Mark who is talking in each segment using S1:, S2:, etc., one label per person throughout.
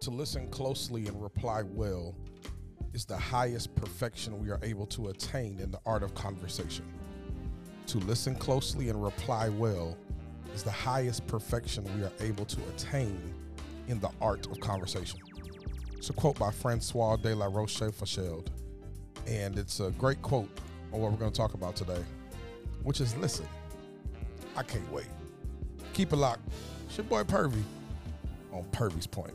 S1: To listen closely and reply well is the highest perfection we are able to attain in the art of conversation. To listen closely and reply well is the highest perfection we are able to attain in the art of conversation. It's a quote by Francois de la Rochefoucauld, and it's a great quote on what we're going to talk about today, which is listen. I can't wait. Keep it locked. It's your boy Purvey on Purvey's Point.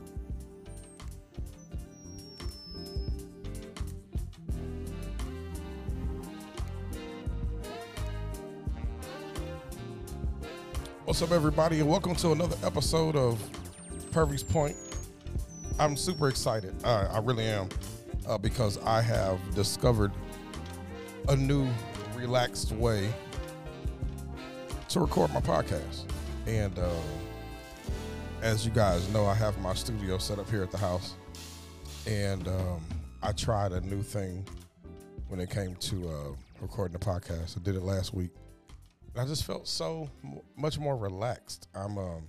S1: What's up, everybody, and welcome to another episode of Purvey's Point. I'm super excited. Uh, I really am, uh, because I have discovered a new, relaxed way to record my podcast. And uh, as you guys know, I have my studio set up here at the house, and um, I tried a new thing when it came to uh, recording the podcast. I did it last week. I just felt so much more relaxed. I'm, um,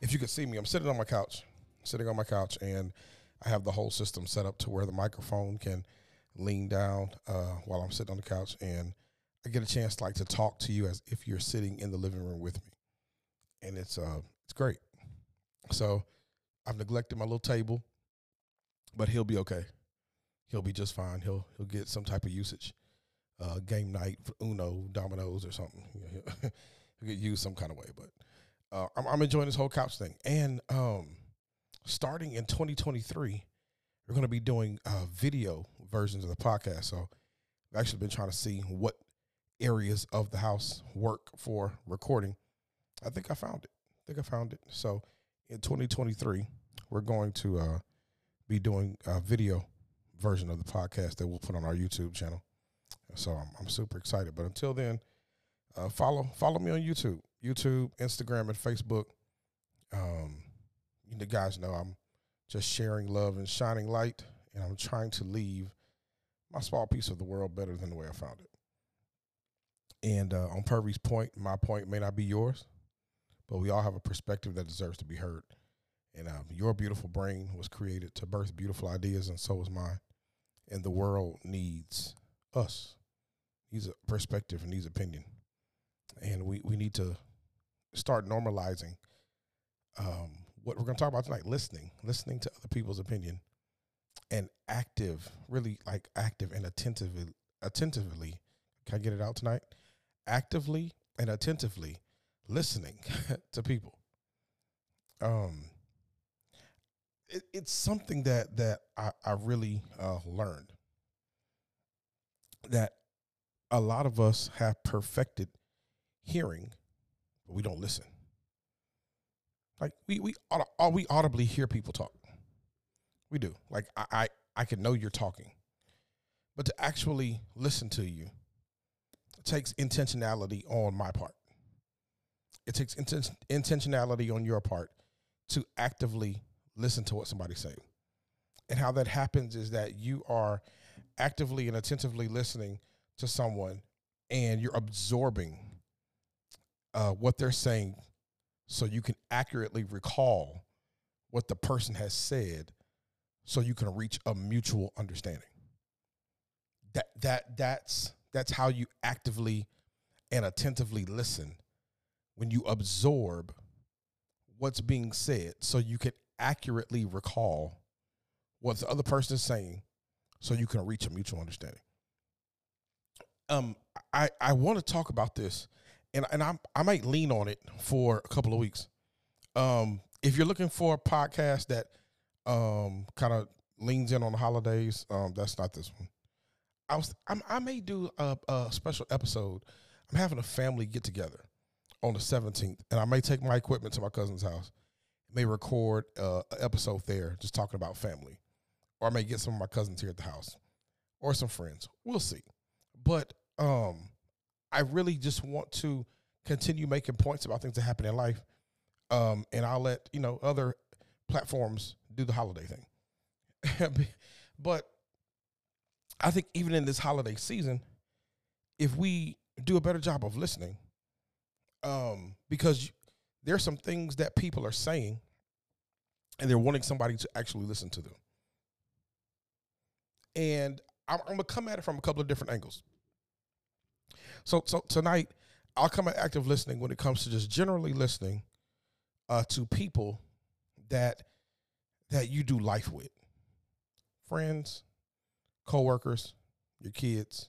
S1: if you could see me, I'm sitting on my couch, sitting on my couch, and I have the whole system set up to where the microphone can lean down uh, while I'm sitting on the couch, and I get a chance like to talk to you as if you're sitting in the living room with me, and it's uh, it's great. So I've neglected my little table, but he'll be okay. He'll be just fine. He'll he'll get some type of usage uh, game night, for Uno, dominoes, or something. He'll get used some kind of way. But uh, I'm, I'm, enjoying this whole couch thing. And um, starting in 2023, we're going to be doing uh, video versions of the podcast. So I've actually been trying to see what areas of the house work for recording. I think I found it. I think I found it. So in 2023, we're going to uh, be doing a video version of the podcast that we'll put on our YouTube channel. So I'm, I'm super excited. But until then, uh, follow follow me on YouTube, YouTube, Instagram, and Facebook. Um, you guys know I'm just sharing love and shining light, and I'm trying to leave my small piece of the world better than the way I found it. And uh, on Purvey's point, my point may not be yours, but we all have a perspective that deserves to be heard. And um, your beautiful brain was created to birth beautiful ideas, and so is mine. And the world needs us needs a perspective and needs opinion, and we we need to start normalizing um, what we're going to talk about tonight: listening, listening to other people's opinion, and active, really like active and attentively, attentively. Can I get it out tonight? Actively and attentively listening to people. Um, it, it's something that that I, I really uh, learned that a lot of us have perfected hearing, but we don't listen. Like we we uh, we audibly hear people talk. We do. Like I, I I can know you're talking, but to actually listen to you takes intentionality on my part. It takes inten- intentionality on your part to actively listen to what somebody's saying. And how that happens is that you are actively and attentively listening to someone and you're absorbing uh, what they're saying so you can accurately recall what the person has said so you can reach a mutual understanding. That that that's that's how you actively and attentively listen when you absorb what's being said so you can accurately recall what the other person is saying so you can reach a mutual understanding um, I I want to talk about this, and and I I might lean on it for a couple of weeks. Um, if you're looking for a podcast that um kind of leans in on the holidays, um, that's not this one. I was I'm, i may do a, a special episode. I'm having a family get together on the 17th, and I may take my equipment to my cousin's house. May record uh, an episode there, just talking about family, or I may get some of my cousins here at the house, or some friends. We'll see but um, I really just want to continue making points about things that happen in life. Um, and I'll let you know other platforms do the holiday thing. but I think even in this holiday season, if we do a better job of listening, um, because there's some things that people are saying and they're wanting somebody to actually listen to them. And I'm, I'm gonna come at it from a couple of different angles. So, so tonight I'll come at active listening when it comes to just generally listening uh, to people that that you do life with, friends, coworkers, your kids,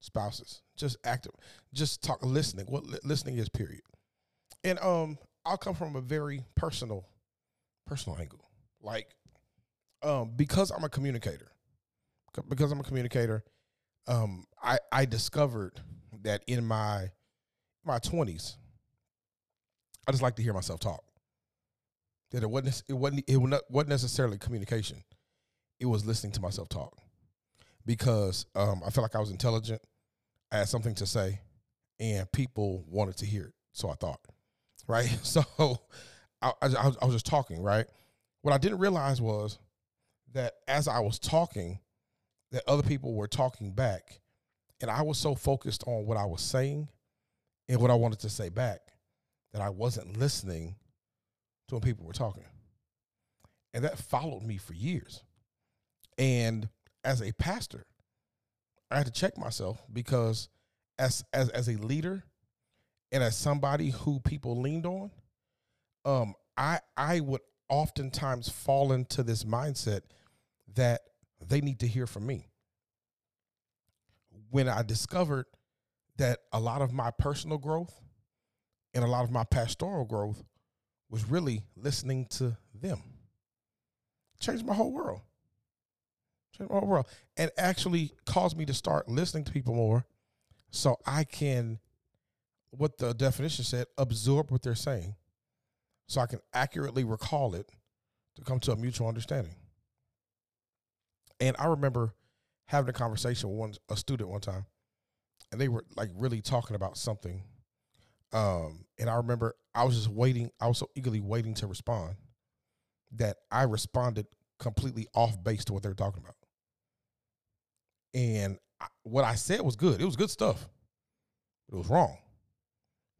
S1: spouses. Just active, just talk listening. What li- listening is, period. And um, I'll come from a very personal, personal angle. Like, um, because I'm a communicator, because I'm a communicator, um, I I discovered that in my my twenties, I just like to hear myself talk. That it wasn't it wasn't it wasn't necessarily communication. It was listening to myself talk because um, I felt like I was intelligent. I had something to say, and people wanted to hear it. So I thought, right? So I, I, I was just talking, right? What I didn't realize was that as I was talking, that other people were talking back, and I was so focused on what I was saying and what I wanted to say back that I wasn't listening to when people were talking. And that followed me for years. And as a pastor, I had to check myself because as as as a leader and as somebody who people leaned on, um, I I would oftentimes fall into this mindset that they need to hear from me. When I discovered that a lot of my personal growth and a lot of my pastoral growth was really listening to them. Changed my whole world. Changed my whole world. And actually caused me to start listening to people more so I can, what the definition said, absorb what they're saying so I can accurately recall it to come to a mutual understanding. And I remember having a conversation with one a student one time, and they were like really talking about something. Um, and I remember I was just waiting. I was so eagerly waiting to respond that I responded completely off base to what they were talking about. And I, what I said was good. It was good stuff. It was wrong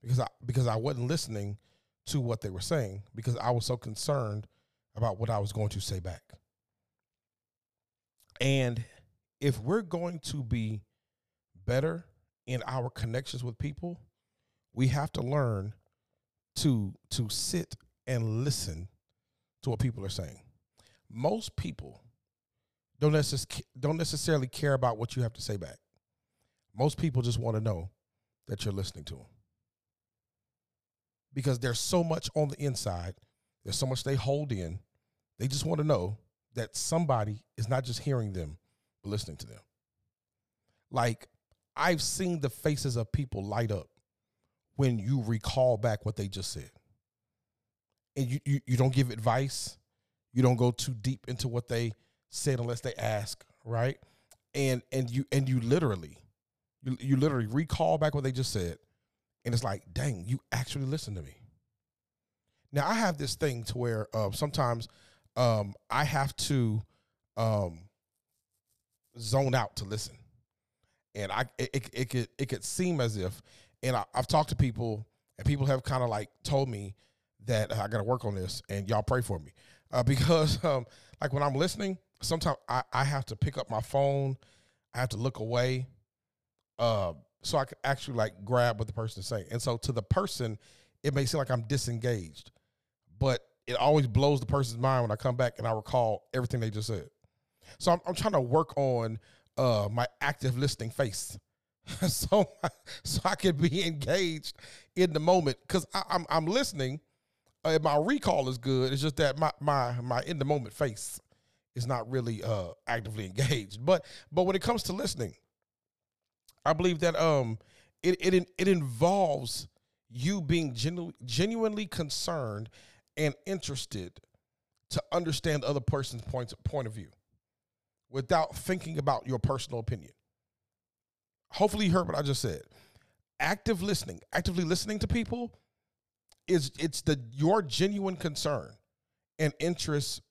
S1: because I because I wasn't listening to what they were saying because I was so concerned about what I was going to say back. And if we're going to be better in our connections with people, we have to learn to to sit and listen to what people are saying. Most people don't necess- don't necessarily care about what you have to say back. Most people just want to know that you're listening to them. Because there's so much on the inside, there's so much they hold in. They just want to know that somebody is not just hearing them, listening to them. Like I've seen the faces of people light up when you recall back what they just said. And you, you, you don't give advice. You don't go too deep into what they said unless they ask, right? And and you and you literally you, you literally recall back what they just said. And it's like, dang, you actually listen to me. Now I have this thing to where uh, sometimes um, I have to um, zone out to listen, and I it, it, it could it could seem as if, and I, I've talked to people, and people have kind of like told me that I got to work on this, and y'all pray for me. Uh, because um, like when I'm listening, sometimes I, I have to pick up my phone, I have to look away, uh, so I can actually like grab what the person is saying, and so to the person, it may seem like I'm disengaged, but it always blows the person's mind when I come back and I recall everything they just said. So I'm, I'm trying to work on uh, my active listening face, so so I can be engaged in the moment because I'm I'm listening. Uh, my recall is good. It's just that my my my in the moment face is not really uh, actively engaged. But but when it comes to listening, I believe that um it it it involves you being genu- genuinely concerned and interested to understand the other person's point, point of view without thinking about your personal opinion. Hopefully you heard what I just said. Active listening, actively listening to people is it's the your genuine concern and interest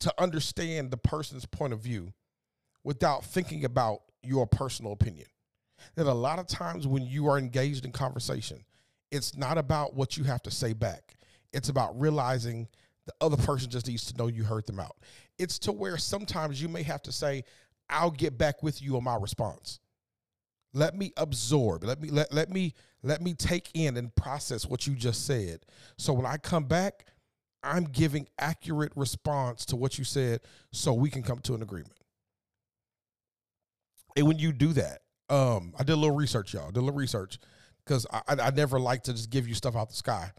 S1: to understand the person's point of view without thinking about your personal opinion. That a lot of times when you are engaged in conversation, it's not about what you have to say back. It's about realizing The other person just needs to know you heard them out. It's to where sometimes you may have to say, I'll get back with you on my response. Let me absorb. Let me let, let me let me take in and process what you just said. So when I come back, I'm giving accurate response to what you said so we can come to an agreement. And when you do that, um, I did a little research, y'all. Did a little research because I, I, I never like to just give you stuff out the sky.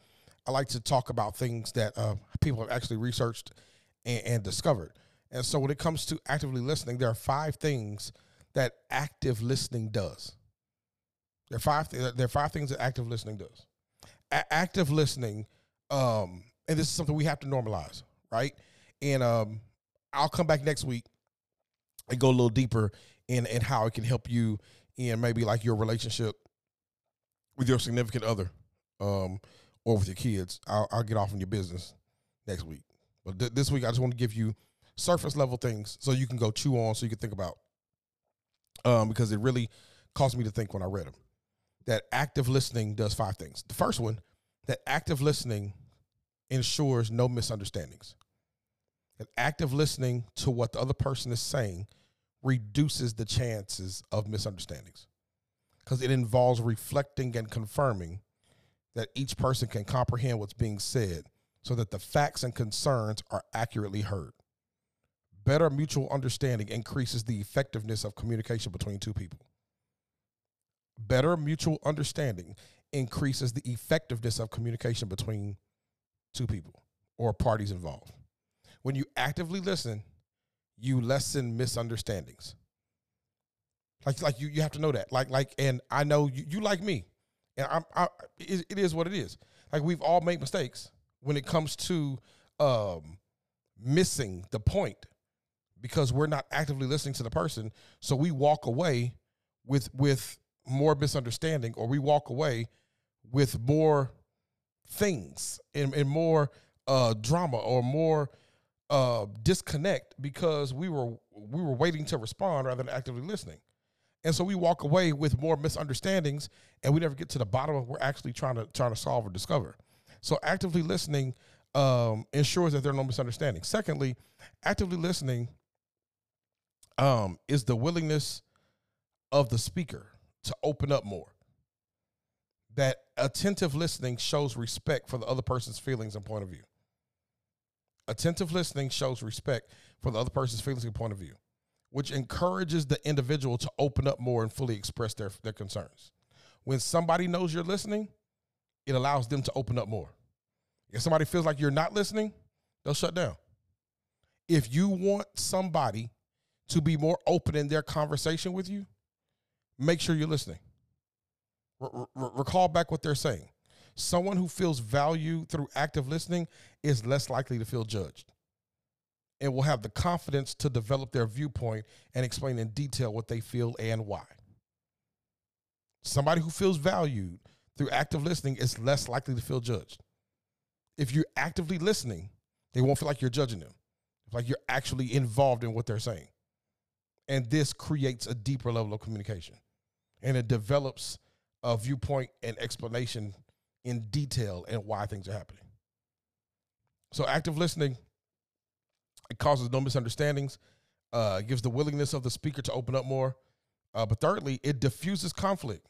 S1: I like to talk about things that uh, people have actually researched and, and discovered. And so, when it comes to actively listening, there are five things that active listening does. There are five. Th- there are five things that active listening does. A- active listening, um, and this is something we have to normalize, right? And um, I'll come back next week and go a little deeper in in how it can help you in maybe like your relationship with your significant other, um, or with your kids. I'll, I'll get off on your business next week. But th- this week, I just want to give you surface level things so you can go chew on, so you can think about. Um, because it really caused me to think when I read them. That active listening does five things. The first one, that active listening ensures no misunderstandings. That active listening to what the other person is saying reduces the chances of misunderstandings because it involves reflecting and confirming that each person can comprehend what's being said so that the facts and concerns are accurately heard. Better mutual understanding increases the effectiveness of communication between two people. Better mutual understanding increases the effectiveness of communication between two people or parties involved. When you actively listen, you lessen misunderstandings. Like like you you have to know that. Like like and I know you, you like me. And I'm I, it, it is what it is. Like we've all made mistakes when it comes to um missing the point because we're not actively listening to the person. So we walk away with with more misunderstanding or we walk away with more things and, and more uh drama or more uh disconnect because we were we were waiting to respond rather than actively listening. And so we walk away with more misunderstandings and we never get to the bottom of what we're actually trying to trying to solve or discover. So actively listening um, ensures that there are no misunderstandings. Secondly, actively listening um, is the willingness of the speaker to open up more. That attentive listening shows respect for the other person's feelings and point of view. Attentive listening shows respect for the other person's feelings and point of view which encourages the individual to open up more and fully express their, their concerns. When somebody knows you're listening, it allows them to open up more. If somebody feels like you're not listening, they'll shut down. If you want somebody to be more open in their conversation with you, make sure you're listening. Recall back what they're saying. Someone who feels value through active listening is less likely to feel judged and will have the confidence to develop their viewpoint and explain in detail what they feel and why. Somebody who feels valued through active listening is less likely to feel judged. If you're actively listening, they won't feel like you're judging them, like you're actually involved in what they're saying. And this creates a deeper level of communication and it develops a viewpoint and explanation in detail and why things are happening. So, active listening it causes no misunderstandings. Uh, gives the willingness of the speaker to open up more. Uh, but thirdly, it diffuses conflict.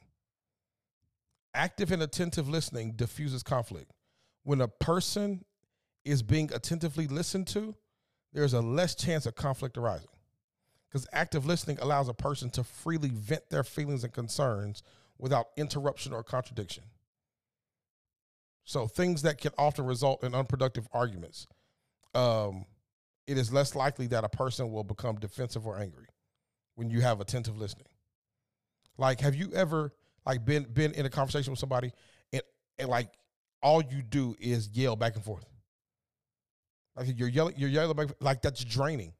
S1: Active and attentive listening diffuses conflict. When a person is being attentively listened to, there's a less chance of conflict arising. Because active listening allows a person to freely vent their feelings and concerns without interruption or contradiction. So, things that can often result in unproductive arguments. Um, it is less likely that a person will become defensive or angry when you have attentive listening. Like, have you ever like been been in a conversation with somebody and, and like all you do is yell back and forth? Like you're yelling, you're yelling back, like that's draining.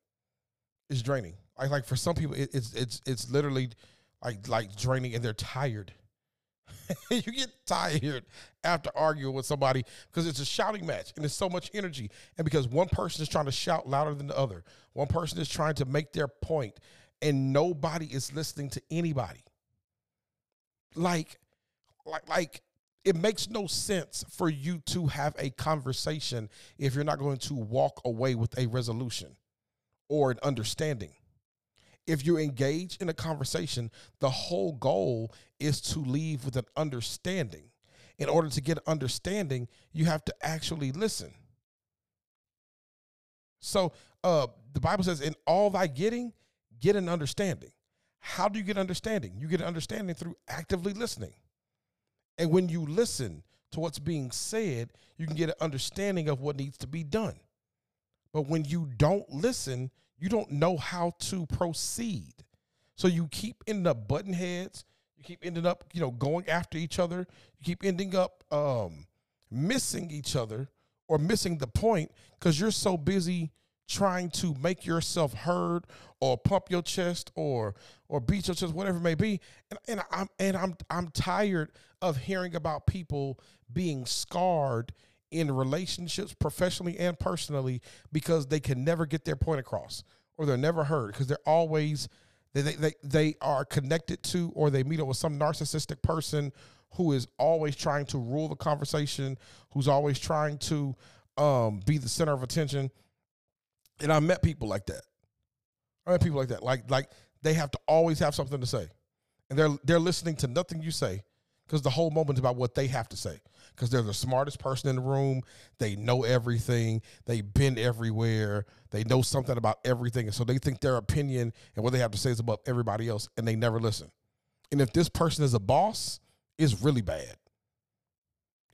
S1: It's draining. Like like for some people, it, it's it's it's literally like like draining, and they're tired. you get tired after arguing with somebody because it's a shouting match and there's so much energy. And because one person is trying to shout louder than the other, one person is trying to make their point, and nobody is listening to anybody. Like, like, like it makes no sense for you to have a conversation if you're not going to walk away with a resolution or an understanding. If you engage in a conversation, the whole goal is to leave with an understanding. In order to get understanding, you have to actually listen. So uh, the Bible says, in all thy getting, get an understanding. How do you get understanding? You get understanding through actively listening. And when you listen to what's being said, you can get an understanding of what needs to be done. But when you don't listen, you don't know how to proceed. So you keep ending up button heads. You keep ending up, you know, going after each other. You keep ending up um, missing each other or missing the point because you're so busy trying to make yourself heard or pump your chest or or beat your chest, whatever it may be. And, and I'm and I'm I'm tired of hearing about people being scarred in relationships, professionally and personally, because they can never get their point across or they're never heard because they're always they, they they are connected to or they meet up with some narcissistic person who is always trying to rule the conversation, who's always trying to um, be the center of attention. And I met people like that. I met people like that. Like like they have to always have something to say, and they're they're listening to nothing you say because the whole moment is about what they have to say because they're the smartest person in the room. They know everything. They've been everywhere. They know something about everything. And so they think their opinion and what they have to say is above everybody else, and they never listen. And if this person is a boss, it's really bad.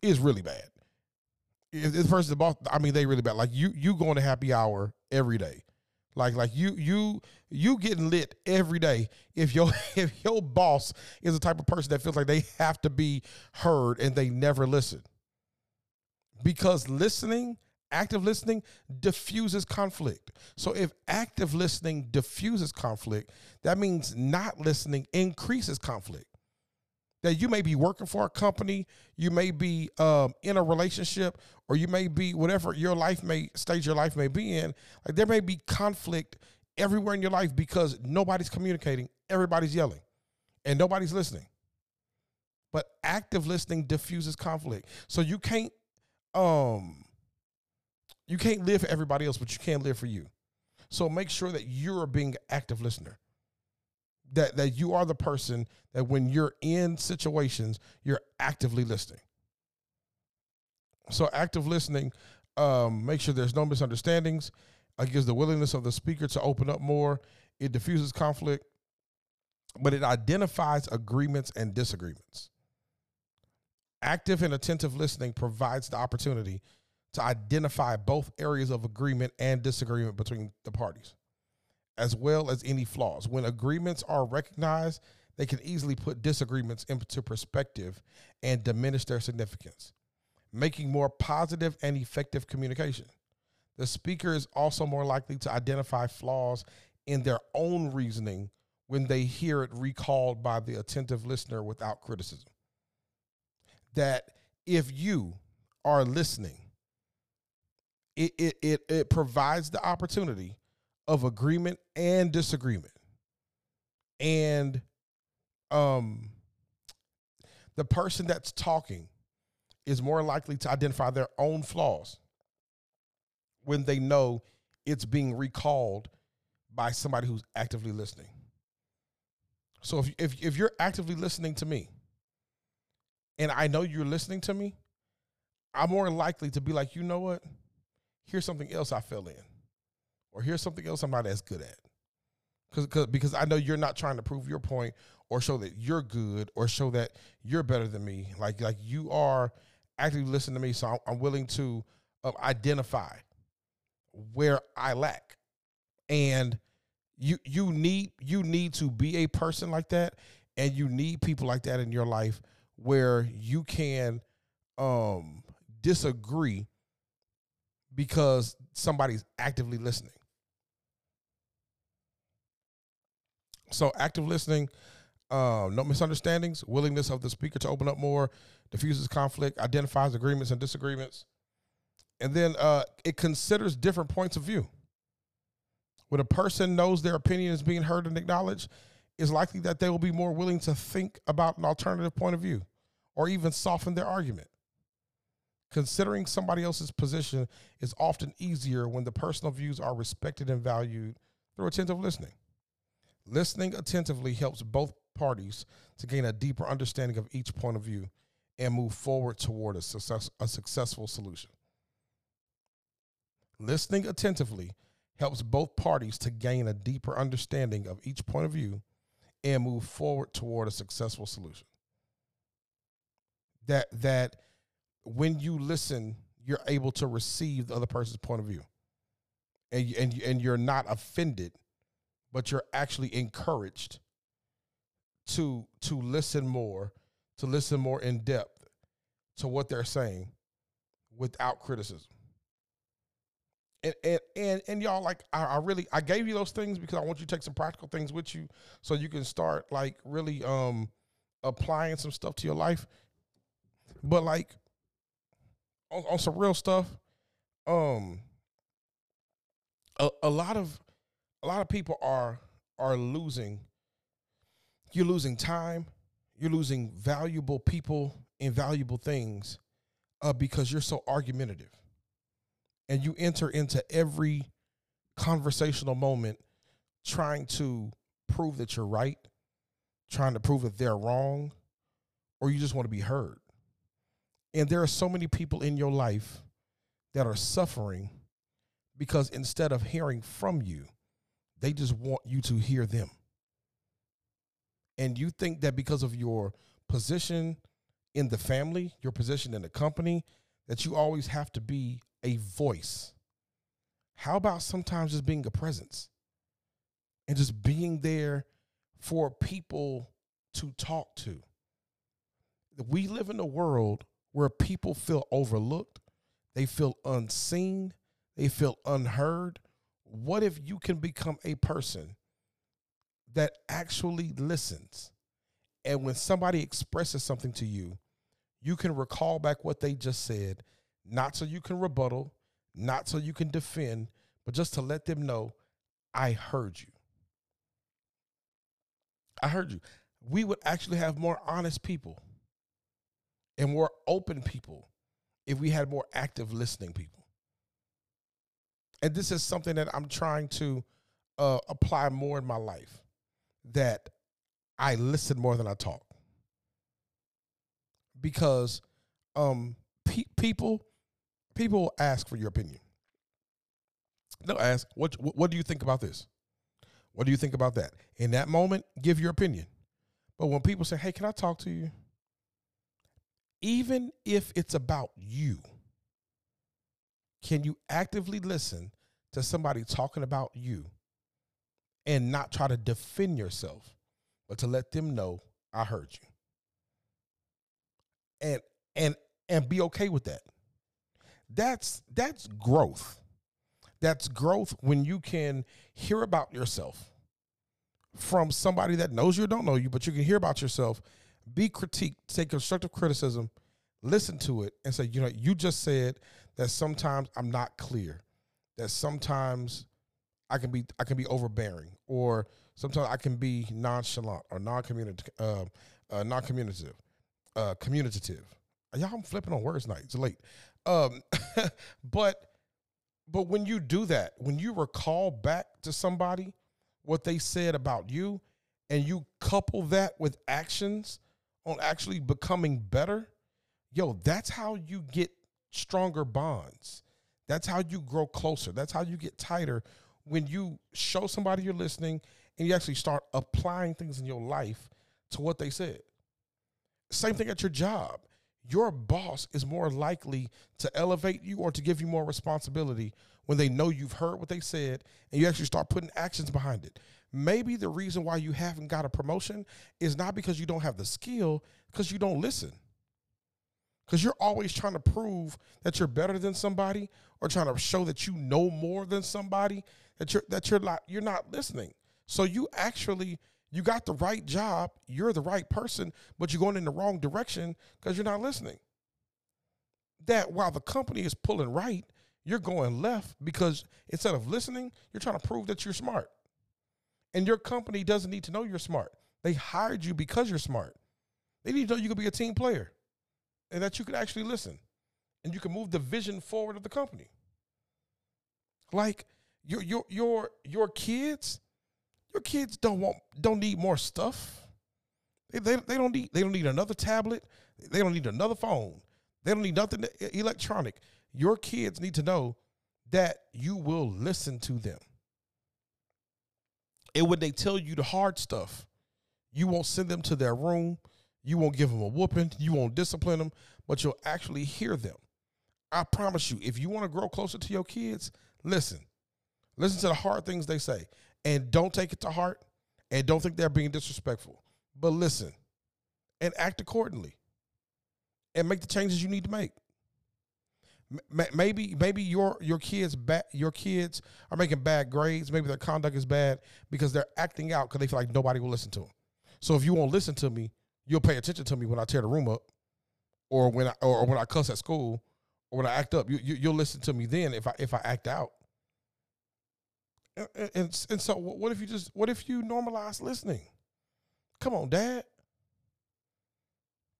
S1: It's really bad. If this person's a boss, I mean, they really bad. Like you, you going to happy hour every day. Like like you you you getting lit every day if your if your boss is the type of person that feels like they have to be heard and they never listen. Because listening, active listening diffuses conflict. So if active listening diffuses conflict, that means not listening increases conflict that you may be working for a company, you may be um, in a relationship, or you may be whatever your life may stage your life may be in. Like there may be conflict everywhere in your life because nobody's communicating, everybody's yelling, and nobody's listening. But active listening diffuses conflict. So you can't um you can't live for everybody else, but you can live for you. So make sure that you're being active listener that that you are the person that when you're in situations you're actively listening. So active listening um, make sure there's no misunderstandings. It gives the willingness of the speaker to open up more. It diffuses conflict but it identifies agreements and disagreements. Active and attentive listening provides the opportunity to identify both areas of agreement and disagreement between the parties as well as any flaws. When agreements are recognized, they can easily put disagreements into perspective and diminish their significance, making more positive and effective communication. The speaker is also more likely to identify flaws in their own reasoning when they hear it recalled by the attentive listener without criticism. That if you are listening, it, it, it, it provides the opportunity of agreement and disagreement. And um the person that's talking is more likely to identify their own flaws when they know it's being recalled by somebody who's actively listening. So if if if you're actively listening to me and I know you're listening to me, I'm more likely to be like, "You know what? Here's something else I fell in." Or here's something else I'm not as good at. Cause, because because I know you're not trying to prove your point or show that you're good or show that you're better than me. Like like you are actively listening to me, so I'm, I'm willing to uh, identify where I lack, and you you need you need to be a person like that, and you need people like that in your life where you can um disagree because somebody's actively listening. So active listening, uh, no misunderstandings, willingness of the speaker to open up more, diffuses conflict, identifies agreements and disagreements, and then uh, it considers different points of view. When a person knows their opinion is being heard and acknowledged, it's likely that they will be more willing to think about an alternative point of view or even soften their argument. Considering somebody else's position is often easier when the personal views are respected and valued through attentive listening. Listening attentively helps both parties to gain a deeper understanding of each point of view and move forward toward a, success, a successful solution. Listening attentively helps both parties to gain a deeper understanding of each point of view and move forward toward a successful solution. That that when you listen, you're able to receive the other person's point of view, and and and you're not offended, but you're actually encouraged to to listen more, to listen more in depth to what they're saying, without criticism and and and, and y'all like I, I, really I gave you those things because I want you to take some practical things with you so you can start like really um applying some stuff to your life. But like on, on some real stuff, um a, a lot of a lot of people are are losing you're losing time, you're losing valuable people and valuable things uh, because you're so argumentative and you enter into every conversational moment trying to prove that you're right, trying to prove that they're wrong, or you just want to be heard. And there are so many people in your life that are suffering because instead of hearing from you, they just want you to hear them. And you think that because of your position in the family, your position in the company, that you always have to be a voice. How about sometimes just being a presence and just being there for people to talk to? We live in a world where people feel overlooked, they feel unseen, they feel unheard. What if you can become a person that actually listens? And when somebody expresses something to you, you can recall back what they just said not so you can rebuttal, not so you can defend, but just to let them know, I heard you. I heard you. We would actually have more honest people and more open people if we had more active listening people. And this is something that I'm trying to uh, apply more in my life that I listen more than I talk. Because um, pe- people people ask for your opinion. They'll ask, what, what do you think about this? What do you think about that? In that moment, give your opinion. But when people say, hey, can I talk to you? Even if it's about you, can you actively listen to somebody talking about you and not try to defend yourself, but to let them know I heard you? And and and be okay with that that's that's growth. That's growth when you can hear about yourself from somebody that knows you or don't know you, but you can hear about yourself, be critiqued, take constructive criticism, listen to it, and say, you know, you just said that sometimes I'm not clear, that sometimes I can be I can be overbearing, or sometimes I can be nonchalant or non-communicative, uh, uh, non-communicative, uh, communicative. Y'all, I'm flipping on words night. It's late. Um, but but when you do that, when you recall back to somebody what they said about you, and you couple that with actions on actually becoming better, yo, that's how you get stronger bonds. That's how you grow closer. That's how you get tighter when you show somebody you're listening and you actually start applying things in your life to what they said. Same thing at your job your boss is more likely to elevate you or to give you more responsibility when they know you've heard what they said and you actually start putting actions behind it. Maybe the reason why you haven't got a promotion is not because you don't have the skill, because you don't listen. Because you're always trying to prove that you're better than somebody or trying to show that you know more than somebody, that you're that you're not you're not listening. So you actually you got the right job, you're the right person, but you're going in the wrong direction because you're not listening. That while the company is pulling right, you're going left because instead of listening, you're trying to prove that you're smart. And your company doesn't need to know you're smart. They hired you because you're smart. They need to know you can be a team player. And that you could actually listen and you can move the vision forward of the company. Like your your your your kids, your kids don't want don't need more stuff. They, they, they don't need they don't need another tablet. They don't need another phone. They don't need nothing electronic. Your kids need to know that you will listen to them. And when they tell you the hard stuff, you won't send them to their room. You won't give them a whooping. You won't discipline them, but you'll actually hear them. I promise you, if you want to grow closer to your kids, listen. Listen to the hard things they say and don't take it to heart and don't think they're being disrespectful. But listen and act accordingly and make the changes you need to make. Maybe maybe your your kids ba- your kids are making bad grades. Maybe their conduct is bad because they're acting out because they feel like nobody will listen to them. So if you won't listen to me, you'll pay attention to me when I tear the room up, or when I or when I cuss at school, or when I act up, you, you will listen to me then if I if I act out. And, and and so what if you just what if you normalize listening? Come on, Dad.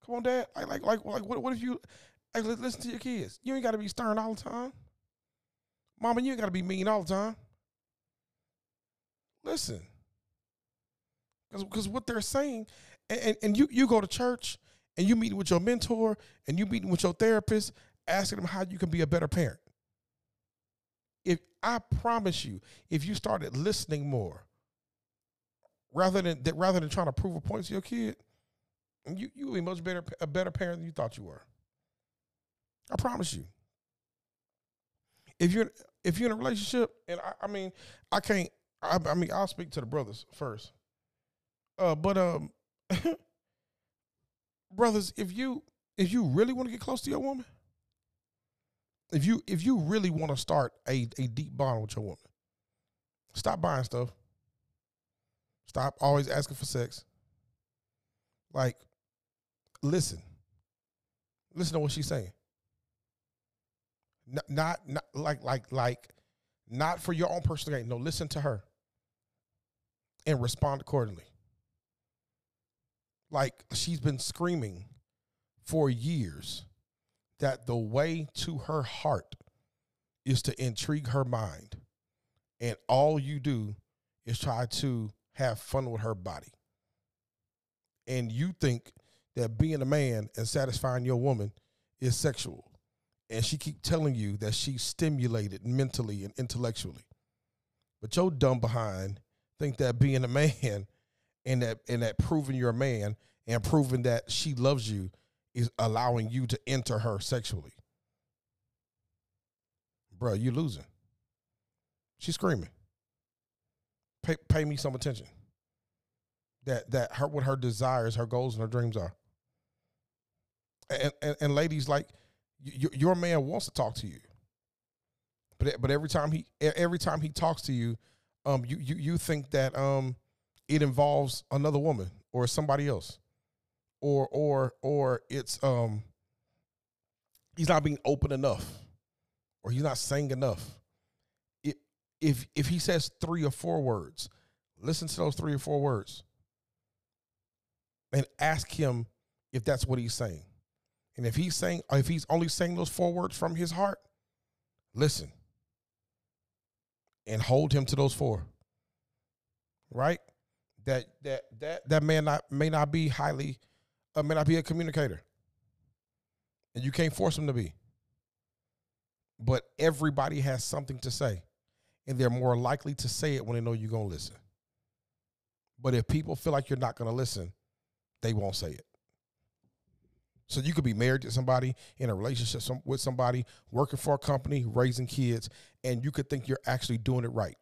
S1: Come on, Dad. Like like like like what what if you like listen to your kids? You ain't got to be stern all the time. Mama, you ain't got to be mean all the time. Listen. Because what they're saying, and, and, you, you go to church and you meet with your mentor and you meeting with your therapist asking them how you can be a better parent. If I promise you, if you started listening more, rather than that, rather than trying to prove a point to your kid, you you will be much better a better parent than you thought you were. I promise you. If you're if you're in a relationship, and I, I mean, I can't. I, I, mean, I'll speak to the brothers first. Uh, but um, brothers, if you if you really want to get close to your woman, if you if you really want to start a, a deep bond with your woman, stop buying stuff. Stop always asking for sex. Like, listen. Listen to what she's saying. Not, not, not like like like not for your own personal gain. No, listen to her and respond accordingly. Like she's been screaming for years that the way to her heart is to intrigue her mind. And all you do is try to have fun with her body. And you think that being a man and satisfying your woman is sexual. And she keep telling you that she's stimulated mentally and intellectually. But your dumb behind think that being a man and that and that proving you're a man and proving that she loves you is allowing you to enter her sexually. Bro, you losing. She's screaming. Pay, pay me some attention. That that her what her desires, her goals, and her dreams are. And and, and ladies, like y- your man wants to talk to you, but but every time he every time he talks to you, um, you you you think that um, it involves another woman or somebody else. Or or or it's um he's not being open enough or he's not saying enough. It, if if he says three or four words listen to those three or four words and ask him if that's what he's saying. And if he's saying if he's only saying those four words from his heart listen and hold him to those four right that that that that man not may not be highly uh, may not be a communicator. And you can't force them to be. But everybody has something to say. And they're more likely to say it when they know you're to listen. But if people feel like you're not to listen, they won't say it. So you could be married to somebody, in a relationship with somebody, working for a company, raising kids, and you could think you're actually doing it right.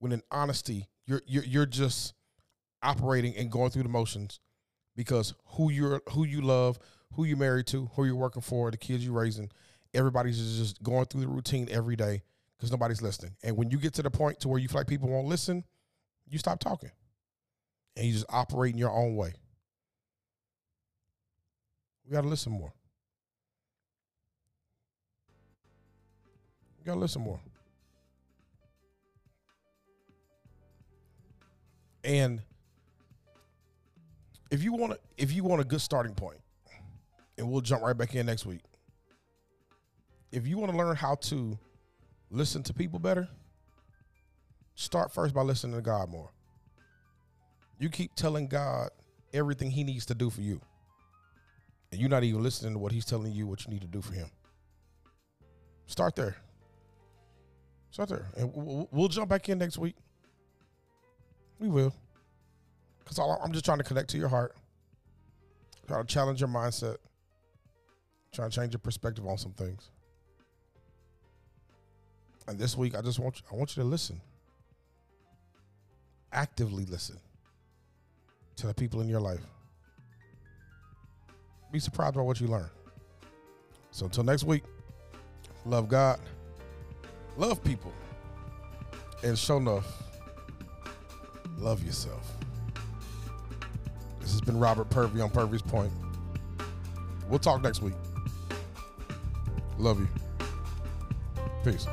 S1: When in honesty, you're you're, you're just operating and going through the motions because who you're who you love, who you're married to, who you're working for, the kids you're raising, everybody's just going through the routine every day because nobody's listening. And when you get to the point to where you feel like people won't listen, you stop talking. And you just operate in your own way. We gotta listen more. We gotta listen more. And if you want to, if you want a good starting point, and we'll jump right back in next week. If you want to learn how to listen to people better, start first by listening to God more. You keep telling God everything He needs to do for you, and you're not even listening to what He's telling you what you need to do for Him. Start there. Start there, and we'll jump back in next week. We will, because I'm just trying to connect to your heart, try to challenge your mindset, trying to change your perspective on some things. And this week, I just want you, I want you to listen, actively listen to the people in your life. Be surprised by what you learn. So until next week, love God, love people, and show enough, love yourself. This has been Robert Purvey on Purvey's Point. We'll talk next week. Love you. Peace.